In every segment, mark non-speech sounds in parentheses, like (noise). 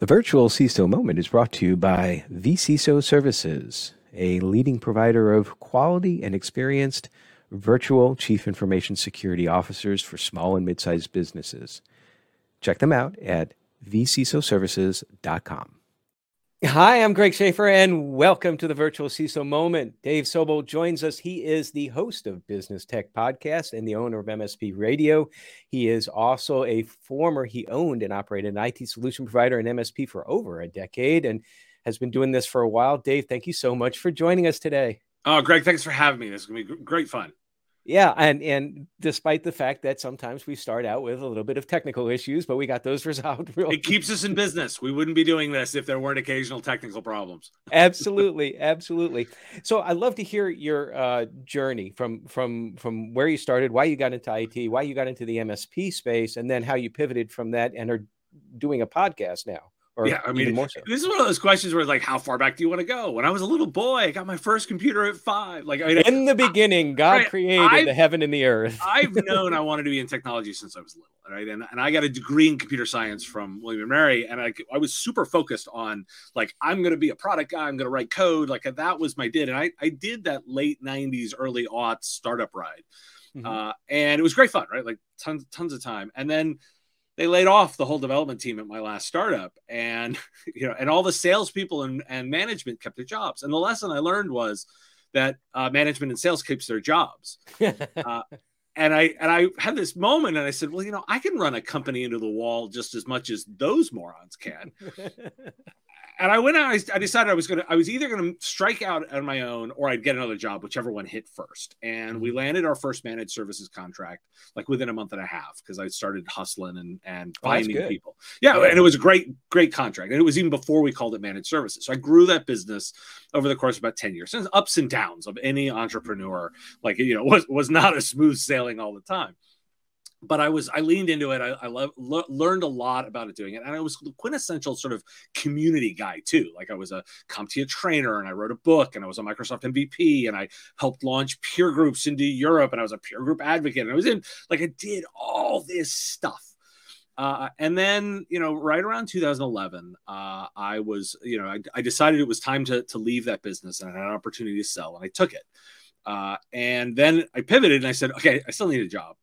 The virtual CISO moment is brought to you by vCISO Services, a leading provider of quality and experienced virtual chief information security officers for small and mid-sized businesses. Check them out at vcisoservices.com. Hi, I'm Greg Schaefer, and welcome to the Virtual CISO Moment. Dave Sobel joins us. He is the host of Business Tech Podcast and the owner of MSP Radio. He is also a former, he owned and operated an IT solution provider and MSP for over a decade and has been doing this for a while. Dave, thank you so much for joining us today. Oh, Greg, thanks for having me. This is going to be great fun. Yeah, and and despite the fact that sometimes we start out with a little bit of technical issues, but we got those (laughs) resolved. Real it keeps us in business. We wouldn't be doing this if there weren't occasional technical problems. (laughs) absolutely, absolutely. So I'd love to hear your uh, journey from from from where you started, why you got into IT, why you got into the MSP space, and then how you pivoted from that and are doing a podcast now. Or yeah, I mean, so. this is one of those questions where, it's like, how far back do you want to go? When I was a little boy, I got my first computer at five. Like, I mean, in the beginning, God right, created I've, the heaven and the earth. (laughs) I've known I wanted to be in technology since I was little, right? And, and I got a degree in computer science from William and Mary, and I, I was super focused on like I'm going to be a product guy. I'm going to write code. Like that was my did, and I I did that late '90s, early aughts startup ride, mm-hmm. uh, and it was great fun, right? Like tons tons of time, and then they laid off the whole development team at my last startup. And (laughs) you know and all the salespeople and, and management kept their jobs. And the lesson i learned was that uh, management and sales keeps their jobs. (laughs) Uh, and i and i had this moment and i said well you know i can run a company into the wall just as much as those morons can (laughs) and I went out. I, decided I was gonna. I was either gonna strike out on my own or I'd get another job, whichever one hit first. And we mm-hmm. landed our first managed services contract like within a month and a half because I started hustling and and oh, finding oh, people. Yeah, and it was a great great contract, and it was even before we called it managed services. So I grew that business over the course of about ten years. And ups and downs of any entrepreneur, like you know, (laughs) was was not a smooth sailing all the time but I was I leaned into it. I, I love, le- learned a lot about it doing it, and I was the quintessential sort of community guy too. Like I was a CompTIA trainer, and I wrote a book, and I was a Microsoft MVP, and I helped launch peer groups into Europe, and I was a peer group advocate, and I was in like I did all this stuff. Uh, and then, you know, right around 2011, uh, I was, you know, I, I, decided it was time to, to leave that business and I had an opportunity to sell, and I took it. Uh, and then I pivoted and I said, okay, I still need a job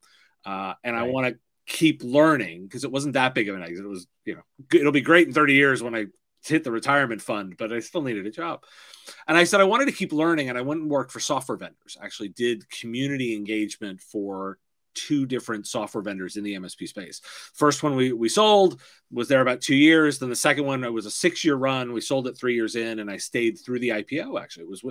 uh, and right. I want to keep learning because it wasn't that big of an exit. It was, you know, it'll be great in 30 years when I hit the retirement fund, but I still needed a job. And I said I wanted to keep learning, and I went and worked for software vendors. I actually, did community engagement for two different software vendors in the MSP space. First one we we sold was there about two years. Then the second one it was a six year run. We sold it three years in, and I stayed through the IPO. Actually, it was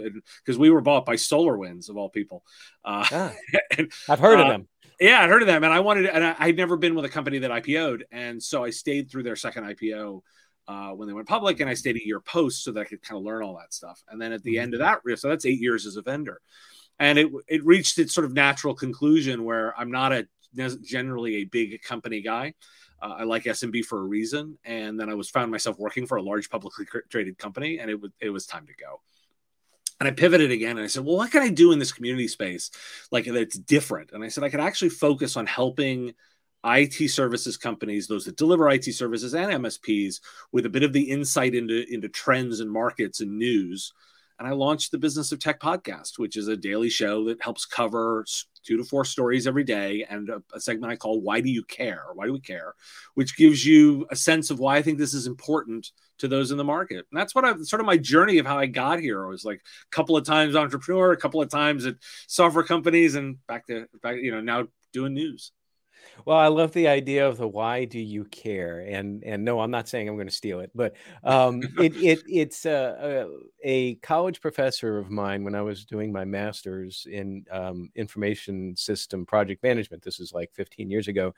because we were bought by SolarWinds of all people. Uh, ah, (laughs) and, I've heard uh, of them. Yeah, I heard of them, and I wanted, and I, would never been with a company that IPO'd, and so I stayed through their second IPO uh, when they went public, and I stayed a year post so that I could kind of learn all that stuff. And then at the end of mm-hmm. that, so that's eight years as a vendor, and it it reached its sort of natural conclusion where I'm not a generally a big company guy. Uh, I like SMB for a reason, and then I was found myself working for a large publicly traded company, and it was it was time to go and I pivoted again and I said, well, what can I do in this community space like that's different? And I said, I could actually focus on helping IT services companies, those that deliver IT services and MSPs with a bit of the insight into, into trends and markets and news. And I launched the Business of Tech podcast, which is a daily show that helps cover two to four stories every day and a, a segment I call Why Do You Care? Why Do We Care? Which gives you a sense of why I think this is important to those in the market. And that's what I've sort of my journey of how I got here. Was like a couple of times entrepreneur, a couple of times at software companies, and back to back, you know, now doing news. Well, I love the idea of the why do you care? And and no, I'm not saying I'm going to steal it, but um, (laughs) it, it it's a, a, college professor of mine when I was doing my master's in um, information system project management. This is like 15 years ago.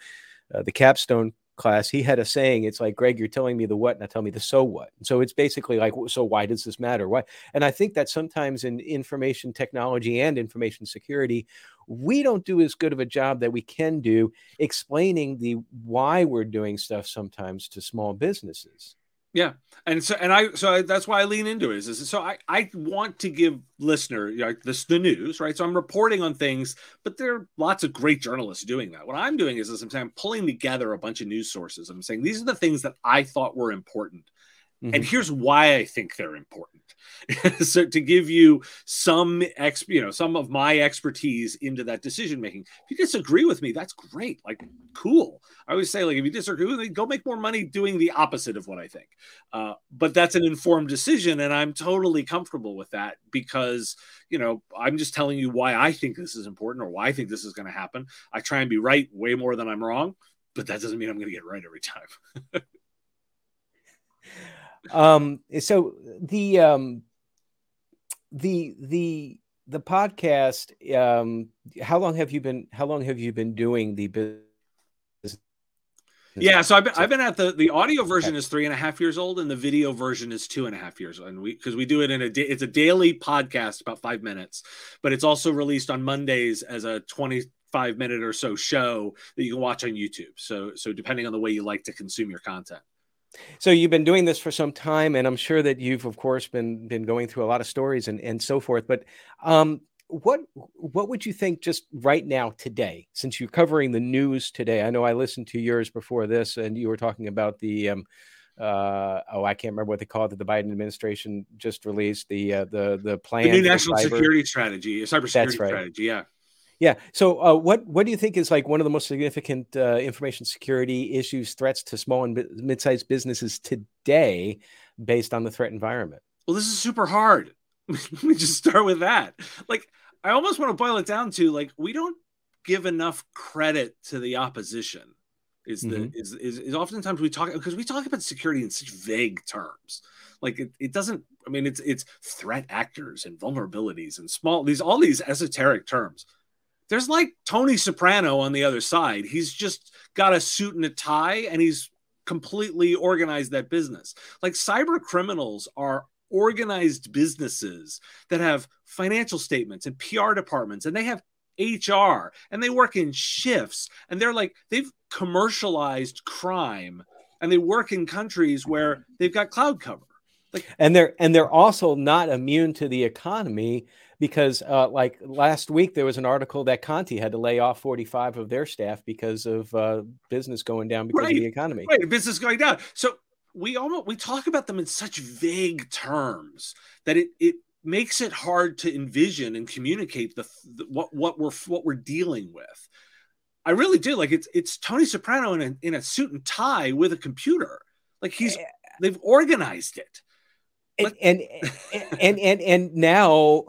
Uh, the capstone class, he had a saying. It's like, Greg, you're telling me the what, now tell me the so what. so it's basically like, so why does this matter? Why? And I think that sometimes in information technology and information security, we don't do as good of a job that we can do explaining the why we're doing stuff sometimes to small businesses. Yeah, and so and I so I, that's why I lean into it. Is, is so I I want to give listener like this the news right. So I'm reporting on things, but there are lots of great journalists doing that. What I'm doing is, is I'm saying I'm pulling together a bunch of news sources. I'm saying these are the things that I thought were important, mm-hmm. and here's why I think they're important. (laughs) so to give you some ex, you know, some of my expertise into that decision making. If you disagree with me, that's great. Like, cool. I always say, like, if you disagree with me, go make more money doing the opposite of what I think. Uh, but that's an informed decision, and I'm totally comfortable with that because you know I'm just telling you why I think this is important or why I think this is going to happen. I try and be right way more than I'm wrong, but that doesn't mean I'm going to get right every time. (laughs) um so the um the the the podcast um how long have you been how long have you been doing the business? Yeah so i've been, I've been at the the audio version is three and a half years old and the video version is two and a half years old. and we because we do it in a day it's a daily podcast about five minutes but it's also released on mondays as a 25 minute or so show that you can watch on youtube. So so depending on the way you like to consume your content so you've been doing this for some time, and I'm sure that you've, of course, been been going through a lot of stories and and so forth. But um, what what would you think just right now today, since you're covering the news today? I know I listened to yours before this, and you were talking about the um, uh, oh, I can't remember what they called it that the Biden administration just released the uh, the the plan, the new national cyber. security strategy, cybersecurity right. strategy. Yeah, yeah. So, uh, what what do you think is like one of the most significant uh, information security issues, threats to small and mid-sized businesses today, based on the threat environment? Well, this is super hard. (laughs) Let me just start with that. Like, I almost want to boil it down to like we don't give enough credit to the opposition. Is the mm-hmm. is, is is oftentimes we talk because we talk about security in such vague terms. Like it, it doesn't. I mean, it's it's threat actors and vulnerabilities and small these all these esoteric terms there's like Tony Soprano on the other side. He's just got a suit and a tie and he's completely organized that business. Like cyber criminals are organized businesses that have financial statements and PR departments and they have HR and they work in shifts and they're like they've commercialized crime and they work in countries where they've got cloud cover. Like, and they're and they're also not immune to the economy because uh, like last week there was an article that Conti had to lay off 45 of their staff because of uh, business going down because right, of the economy. Right, business going down. So we almost we talk about them in such vague terms that it it makes it hard to envision and communicate the, the what what we're what we're dealing with. I really do like it's it's Tony Soprano in a, in a suit and tie with a computer. Like he's eh, they've organized it. And, and, and and and and now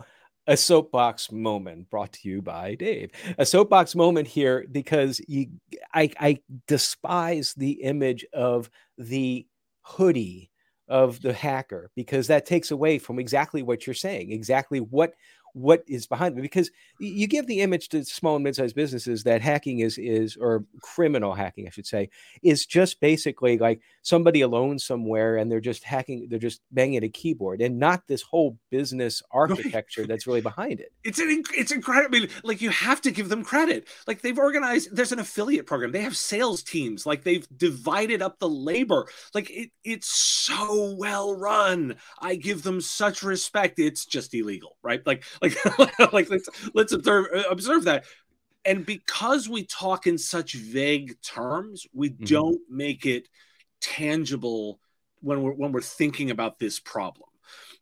a soapbox moment brought to you by Dave. A soapbox moment here because you, I, I despise the image of the hoodie of the hacker because that takes away from exactly what you're saying, exactly what what is behind it because you give the image to small and mid-sized businesses that hacking is is or criminal hacking i should say is just basically like somebody alone somewhere and they're just hacking they're just banging a keyboard and not this whole business (laughs) architecture that's really behind it. It's an it's incredible I mean, like you have to give them credit. Like they've organized there's an affiliate program. They have sales teams. Like they've divided up the labor. Like it, it's so well run. I give them such respect. It's just illegal right? Like like (laughs) like let's let's observe uh, observe that. And because we talk in such vague terms we mm-hmm. don't make it tangible when we're when we're thinking about this problem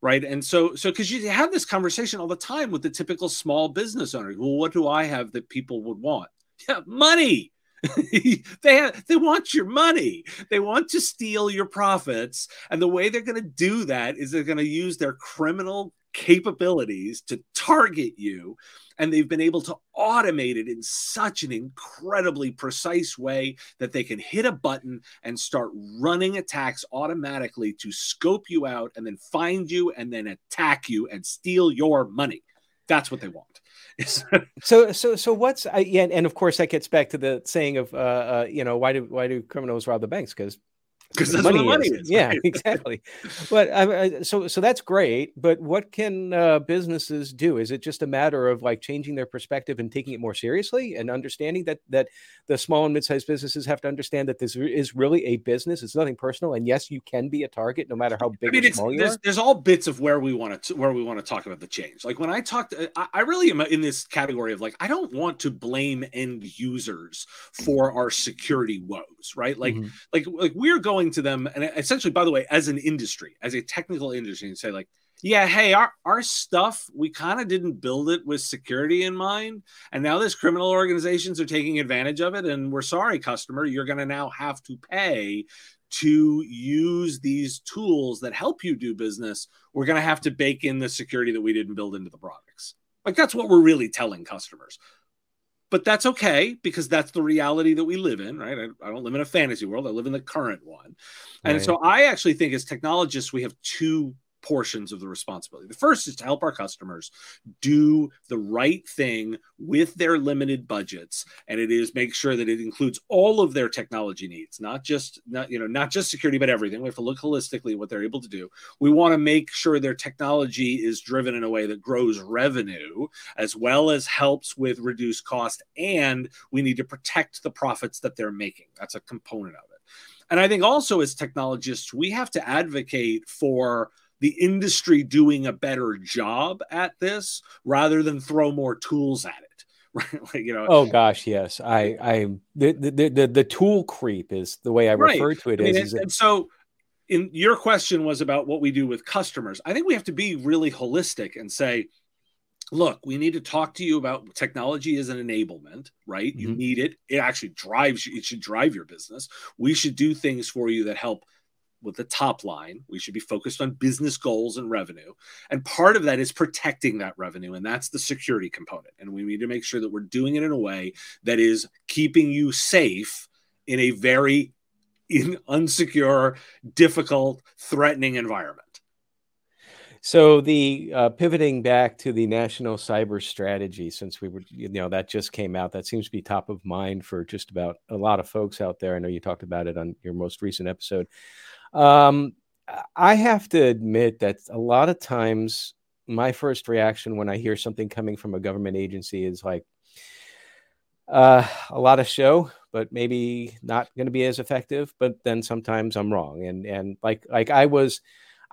right? And so so because you have this conversation all the time with the typical small business owner. Well what do i have that people would want? (laughs) Yeah money. (laughs) They have, they want your money. They want to steal your profits, and the way they're going to do that is they're going to use their criminal capabilities to target you and they've been able to automate it in such an incredibly precise way that they can hit a button and start running attacks automatically to scope you out and then find you and then attack you and steal your money. That's what they want. (laughs) So so so what's I, yeah, and of course that gets back to the saying of uh, uh you know why do why do criminals rob the banks? Because because that's money where the money is. is yeah, (laughs) exactly. But I, so so that's great. But what can uh, businesses do? Is it just a matter of like changing their perspective and taking it more seriously and understanding that that the small and mid-sized businesses have to understand that this is really a business. It's nothing personal, and yes, you can be a target no matter how big I mean, or small you there's, are. There's all bits of where we want to where we want to talk about the change. Like when I talked, I, I really am in this category of like I don't want to blame end users for our security woes, right? Like mm-hmm. like like we're going to them and essentially, by the way, as an industry, as a technical industry, and say like yeah, hey, our, our stuff, we kind of didn't build it with security in mind. And now these criminal organizations are taking advantage of it. And we're sorry, customer, you're going to now have to pay to use these tools that help you do business. We're going to have to bake in the security that we didn't build into the products. Like that's what we're really telling customers. But that's okay because that's the reality that we live in, right? I, I don't live in a fantasy world. I live in the current one. And right. so I actually think as technologists, we have two portions of the responsibility. The first is to help our customers do the right thing with their limited budgets, and it is make sure that it includes all of their technology needs, not just not you know not just security, but everything. We have to look holistically at what they're able to do. We want to make sure their technology is driven in a way that grows revenue as well as helps with reduced cost, and we need to protect the profits that they're making. That's a component of it. And I think also as technologists, we have to advocate for the industry doing a better job at this rather than throw more tools at it (laughs) right? Like you know oh gosh yes. I i the the the, the tool creep is the way i right. refer to it I mean, is, and, and so in your question was about what we do with customers. I think we have to be really holistic and say look we need to talk to you about technology as an enablement right? Mm-hmm. you need it. It actually drives you, it should drive your business. We should do things for you that help with the top line. We should be focused on business goals and revenue. And part of that is protecting that revenue. And that's the security component. And we need to make sure that we're doing it in a way that is keeping you safe in a very in unsecure, difficult, threatening environment. So the uh, pivoting back to the national cyber strategy, since we were, you know, that just came out, that seems to be top of mind for just about a lot of folks out there. I know you talked about it on your most recent episode. Um, I have to admit that a lot of times my first reaction when I hear something coming from a government agency is like uh, a lot of show, but maybe not going to be as effective. But then sometimes I'm wrong, and and like like I was.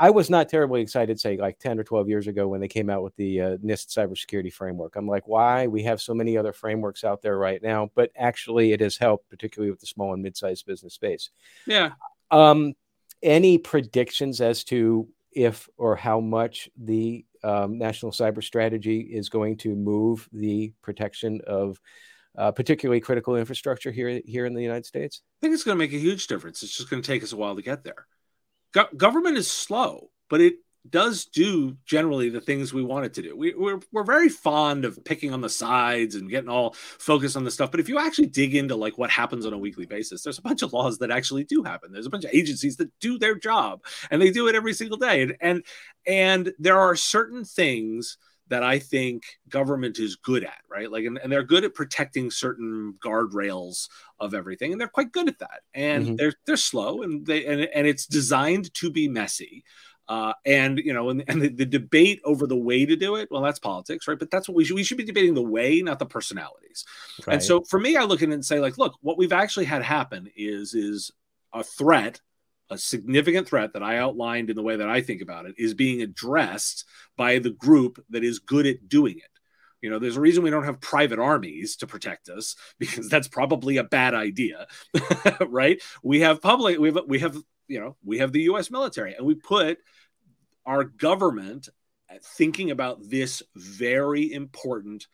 I was not terribly excited, say like 10 or 12 years ago when they came out with the uh, NIST cybersecurity framework. I'm like, why? We have so many other frameworks out there right now, but actually it has helped, particularly with the small and mid-sized business space. Yeah. Um, any predictions as to if or how much the um, national cyber strategy is going to move the protection of uh, particularly critical infrastructure here here in the United States? I think it's going to make a huge difference. It's just going to take us a while to get there. Go- government is slow, but it does do generally the things we want it to do. We, we're, we're very fond of picking on the sides and getting all focused on the stuff. But if you actually dig into like what happens on a weekly basis, there's a bunch of laws that actually do happen. There's a bunch of agencies that do their job and they do it every single day. And and, and there are certain things that I think government is good at, right? Like, and, and, they're good at protecting certain guardrails of everything, and they're quite good at that. And mm-hmm. they're they're slow, and they and, and it's designed to be messy. Uh, and you know, and, and the, the, debate over the way to do it, well, that's politics, right? But that's what we should we should be debating the way, not the personalities. Right. And so for me, I look at it and say, like, look, what we've actually had happen is is a threat, a significant threat that I outlined in the way that I think about it, is being addressed by the group that is good at doing it. You know, there's a reason we don't have private armies to protect us (laughs) because that's probably a bad idea, (laughs) right? We have public, we have, we have, you know, we have the U.S. military, and we put our government thinking about this very important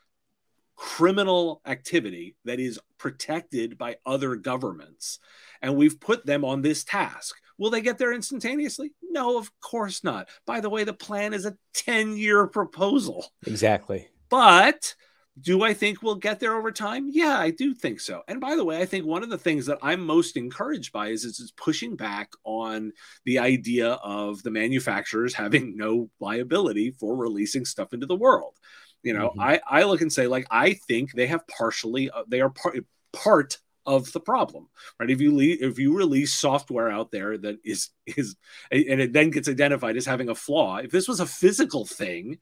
criminal activity that is protected by other governments. And we've put them on this task. Will they get there instantaneously? No, of course not. By the way, the plan is a 10 year proposal. Exactly. But do I think we'll get there over time? Yeah, I do think so. And by the way, I think one of the things that I'm most encouraged by is it's pushing back on the idea of the manufacturers having no liability for releasing stuff into the world. You know, mm-hmm. I, I look and say, like, I think they have partially, uh, they are part, part of the problem, right? If you le- if you release software out there that is is and it then gets identified as having a flaw, if this was a physical thing,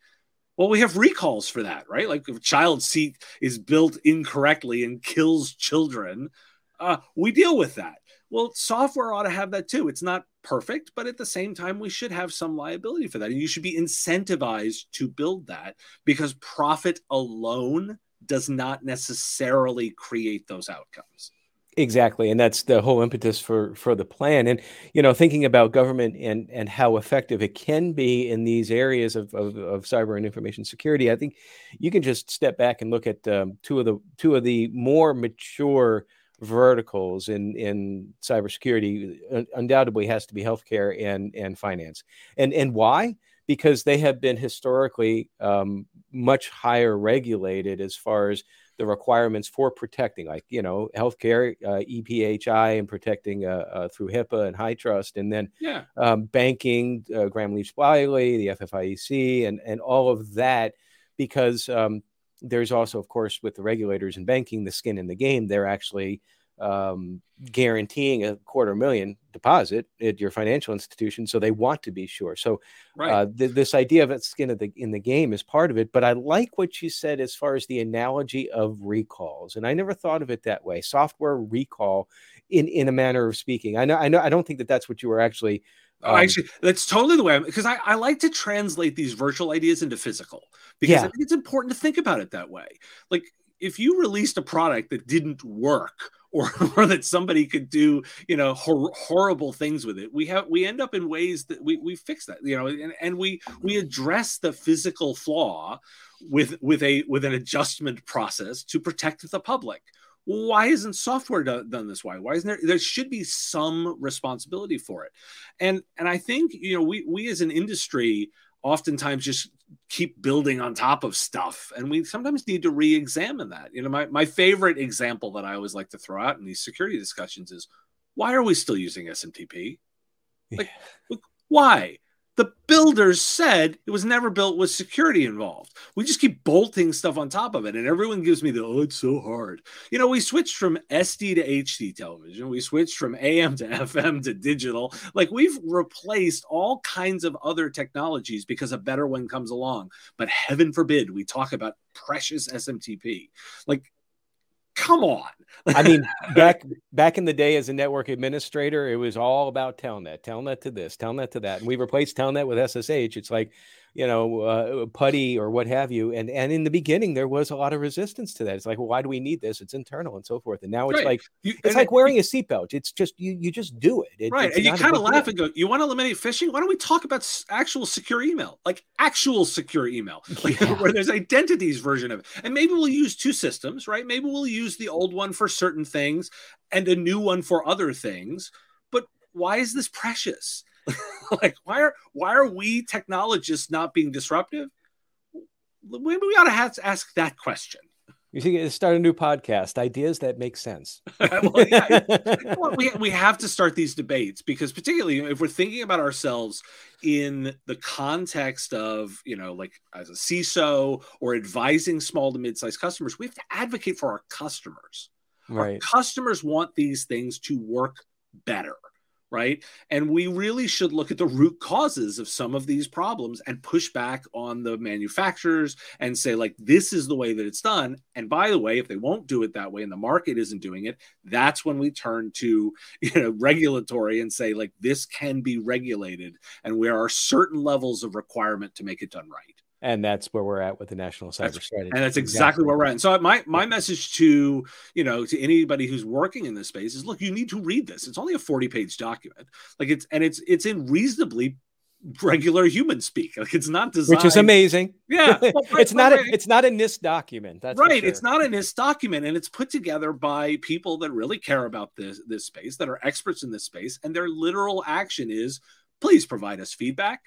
well, we have recalls for that, right? Like if a child seat is built incorrectly and kills children, uh, we deal with that. Well, software ought to have that too. It's not perfect, but at the same time, we should have some liability for that. And you should be incentivized to build that because profit alone does not necessarily create those outcomes exactly and that's the whole impetus for for the plan and you know thinking about government and and how effective it can be in these areas of of, of cyber and information security i think you can just step back and look at um, two of the two of the more mature verticals in in cybersecurity undoubtedly has to be healthcare and and finance. And and why because they have been historically um, much higher regulated as far as the requirements for protecting, like you know, healthcare, uh, EPHI, and protecting uh, uh, through HIPAA and HITRUST, and then yeah. um, banking, uh, Gramm Leach Bliley, the FFIEC, and and all of that, because um, there's also, of course, with the regulators in banking, the skin in the game. They're actually um, guaranteeing a quarter million deposit at your financial institution, so they want to be sure. So, right. uh, th- this idea of skin of the in the game is part of it. But I like what you said as far as the analogy of recalls, and I never thought of it that way. Software recall, in in a manner of speaking. I know, I know, I don't think that that's what you were actually. Um, oh, actually, that's totally the way I'm because I, I like to translate these virtual ideas into physical because yeah. I think it's important to think about it that way. Like if you released a product that didn't work or, (laughs) or that somebody could do you know hor- horrible things with it. We have we end up in ways that we, we fix that you know and, and we we address the physical flaw with with a with an adjustment process to protect the public. Why isn't software done, done this way? Why isn't there there should be some responsibility for it? And and i think you know we we as an industry oftentimes just keep building on top of stuff. And we sometimes need to re-examine that. You know my, my favorite example that i always like to throw out in these security discussions is why are we still using smtp like yeah. why the builders said it was never built with security involved. We just keep bolting stuff on top of it, and everyone gives me the oh, it's so hard. You know, we switched from SD to HD television, we switched from AM to (laughs) FM to digital. Like we've replaced all kinds of other technologies because a better one comes along. But heaven forbid we talk about precious SMTP. Like come on. I mean, (laughs) back back in the day as a network administrator, it was all about Telnet, Telnet to this, Telnet to that, and we replaced Telnet with SSH. It's like you know, uh, PuTTY or what have you. And and in the beginning, there was a lot of resistance to that. It's like, well, why do we need this? It's internal and so forth. And now it's right. like you, it's like wearing a seatbelt. It's just you you just do it. it right. And you kind of laugh and go, you want to eliminate phishing? Why don't we talk about actual secure email, like actual secure email, (laughs) like (laughs) yeah. where there's identities version of it. And maybe we'll use two systems, right? Maybe we'll use the old one for certain things and a new one for other things. But why is this precious? (laughs) like why are why are we technologists not being disruptive? Maybe we ought to have to ask that question. You think start a new podcast, ideas that make sense. (laughs) well, yeah, (laughs) we, we have to start these debates because particularly if we're thinking about ourselves in the context of, you know, like as a CISO or advising small to mid-sized customers, we have to advocate for our customers. Right. Our customers want these things to work better right? And we really should look at the root causes of some of these problems and push back on the manufacturers and say, like, this is the way that it's done. And by the way, if they won't do it that way and the market isn't doing it, that's when we turn to you know regulatory and say, like, this can be regulated, and there are certain levels of requirement to make it done right and that's where we're at with the national cyber that's, strategy. and that's exactly, exactly, where we're at. And so my my message to you know to anybody who's working in this space is look you need to read this. It's only a 40 page document. Like it's and it's it's in reasonably regular human speak. Like it's not designed which is amazing. Yeah. (laughs) Well, it's not right. a it's not a NIST document that's right. Sure. it's not a NIST document and it's put together by people that really care about this this space that are experts in this space and their literal action is please provide us feedback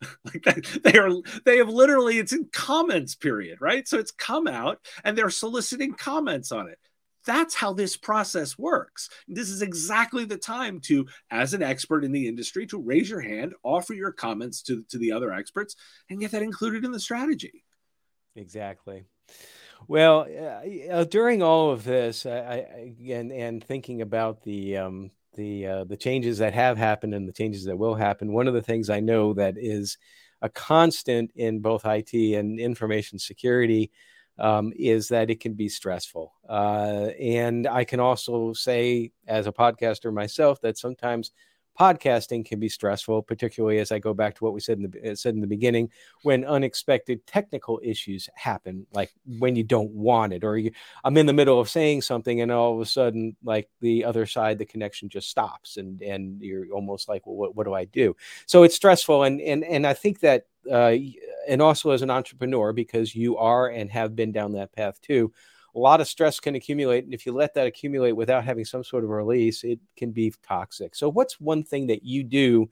(laughs) like that, they are they have literally it's in comments period right? So it's come out and they're soliciting comments on it. That's how this process works. This is exactly the time to as an expert in the industry to raise your hand offer your comments to, to the other experts and get that included in the strategy. Exactly. Well, uh, during all of this, I, I, and and thinking about the um, the uh, the changes that have happened and the changes that will happen, one of the things I know that is a constant in both IT and information security um, is that it can be stressful. Uh, and I can also say, as a podcaster myself, that sometimes podcasting can be stressful, particularly as I go back to what we said in the uh, said in the beginning, when unexpected technical issues happen, like when you don't want it, or you, I'm in the middle of saying something and all of a sudden, like the other side, the connection just stops, and and you're almost like, well, what, what do I do? So it's stressful, and and and I think that, uh, and also as an entrepreneur, because you are and have been down that path too a lot of stress can accumulate. And if you let that accumulate without having some sort of release, it can be toxic. So, what's one thing that you do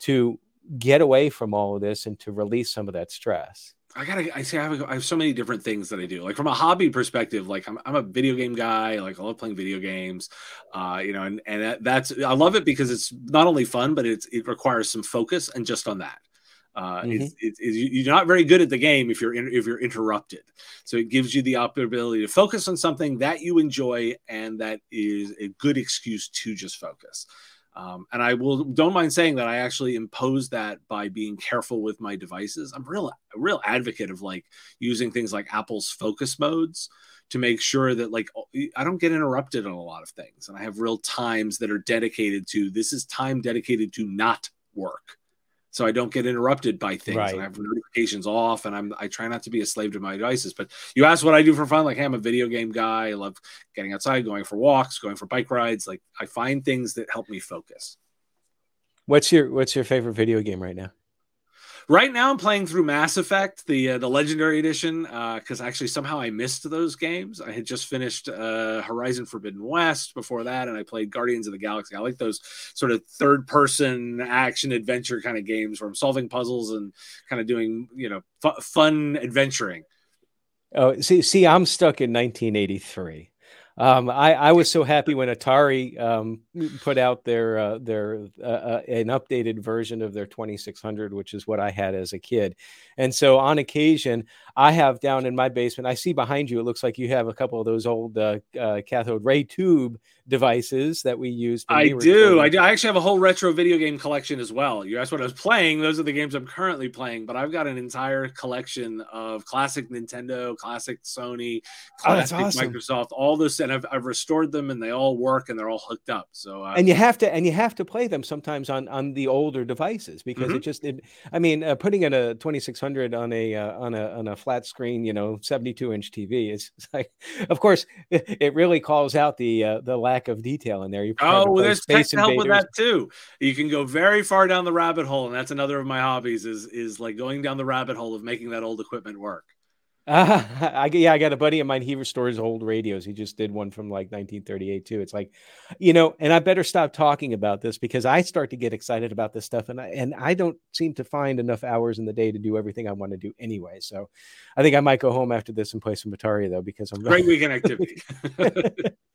to get away from all of this and to release some of that stress? I gotta. I say I have, I have so many different things that I do. Like from a hobby perspective, like I'm, I'm a video game guy. Like I love playing video games. Uh, you know, and and that's I love it because it's not only fun, but it's it requires some focus and just on that. Uh, mm-hmm. it's, it's, it's, you're not very good at the game if you're in, if you're interrupted. So it gives you the ability to focus on something that you enjoy and that is a good excuse to just focus. Um, and I will don't mind saying that I actually impose that by being careful with my devices. I'm real a real advocate of like using things like Apple's focus modes to make sure that like I don't get interrupted on a lot of things, and I have real times that are dedicated to this is time dedicated to not work so I don't get interrupted by things. Right. I have notifications off, and I'm I try not to be a slave to my devices. But you ask what I do for fun, like hey, I'm a video game guy. I love getting outside, going for walks, going for bike rides. Like I find things that help me focus. What's your What's your favorite video game right now? Right now, I'm playing through Mass Effect, the uh, the Legendary Edition, because uh, actually somehow I missed those games. I had just finished uh, Horizon Forbidden West before that, and I played Guardians of the Galaxy. I like those sort of third person action adventure kind of games where I'm solving puzzles and kind of doing you know f- fun adventuring. Oh, see, see, I'm stuck in 1983. Um, I, I was so happy when Atari um, put out their uh, their uh, uh, an updated version of their 2600, which is what I had as a kid. And so on occasion, I have down in my basement. I see behind you. It looks like you have a couple of those old uh, uh, cathode ray tube devices that we use. I do. I do. I actually have a whole retro video game collection as well. You asked what I was playing. Those are the games I'm currently playing. But I've got an entire collection of classic Nintendo, classic Sony, classic oh, awesome. Microsoft, all this, and I've, I've restored them, and they all work, and they're all hooked up. So uh, and you have to and you have to play them sometimes on on the older devices because mm-hmm. it just it, I mean uh, putting in a 2600 on a uh, on a on a flat screen, you know, 72 inch TV is (laughs) like, of course, it, it really calls out the uh, the lack of detail in there. You oh, well, there's tech help with that too. You can go very far down the rabbit hole, and that's another of my hobbies is is like going down the rabbit hole of making that old equipment work. Uh, (laughs) I, yeah, I got a buddy of mine. He restores old radios. He just did one from like 1938 too. It's like, you know, and I better stop talking about this because I start to get excited about this stuff, and I and I don't seem to find enough hours in the day to do everything I want to do anyway. So, I think I might go home after this and play some Atari though because I'm great (laughs) weekend activity. (laughs)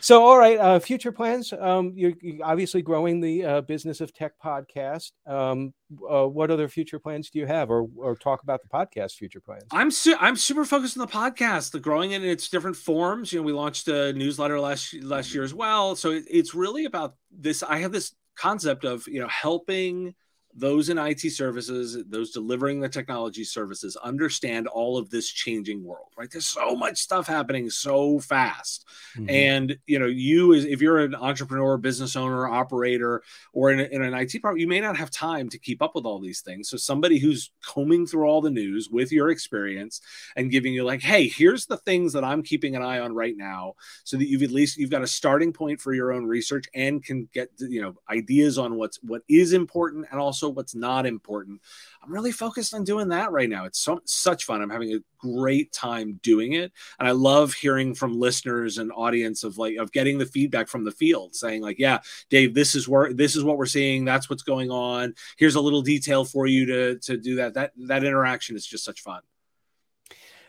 so, all right, uh, future plans. Um, you're, you're, obviously growing the uh, business of tech podcast. Um, uh, what other future plans do you have, or or talk about the podcast future plans? I'm su- I'm super focused on the podcast, the growing it in its different forms. You know, we launched a newsletter last last year as well, so it, it's really about this. I have this concept of you know helping those in IT services, those delivering the technology services, understand all of this changing world, right? There's so much stuff happening so fast. Mm-hmm. And, you know, you, as if you're an entrepreneur, business owner, operator, or in, in an IT department, you may not have time to keep up with all these things. So somebody who's combing through all the news with your experience and giving you like, hey, here's the things that I'm keeping an eye on right now, so that you've at least you've got a starting point for your own research and can get you know ideas on what's what is important and also also what's not important. I'm really focused on doing that right now. It's so such fun. I'm having a great time doing it, and I love hearing from listeners and audience of like of getting the feedback from the field, saying like, "Yeah, Dave, this is where this is what we're seeing. That's what's going on. Here's a little detail for you to to do that." That that interaction is just such fun.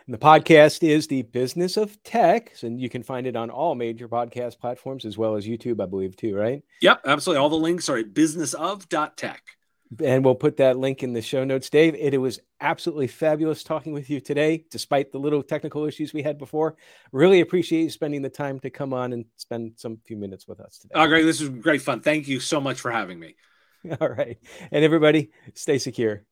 And the podcast is the business of tech, and you can find it on all major podcast platforms as well as YouTube, I believe, too, right? Yep, absolutely. All the links are at businessof.tech. And we'll put that link in the show notes. Dave, it, it was absolutely fabulous talking with you today, despite the little technical issues we had before. Really appreciate you spending the time to come on and spend some few minutes with us today. Oh, great. This was great fun. Thank you so much for having me. (laughs) All right. And everybody, stay secure.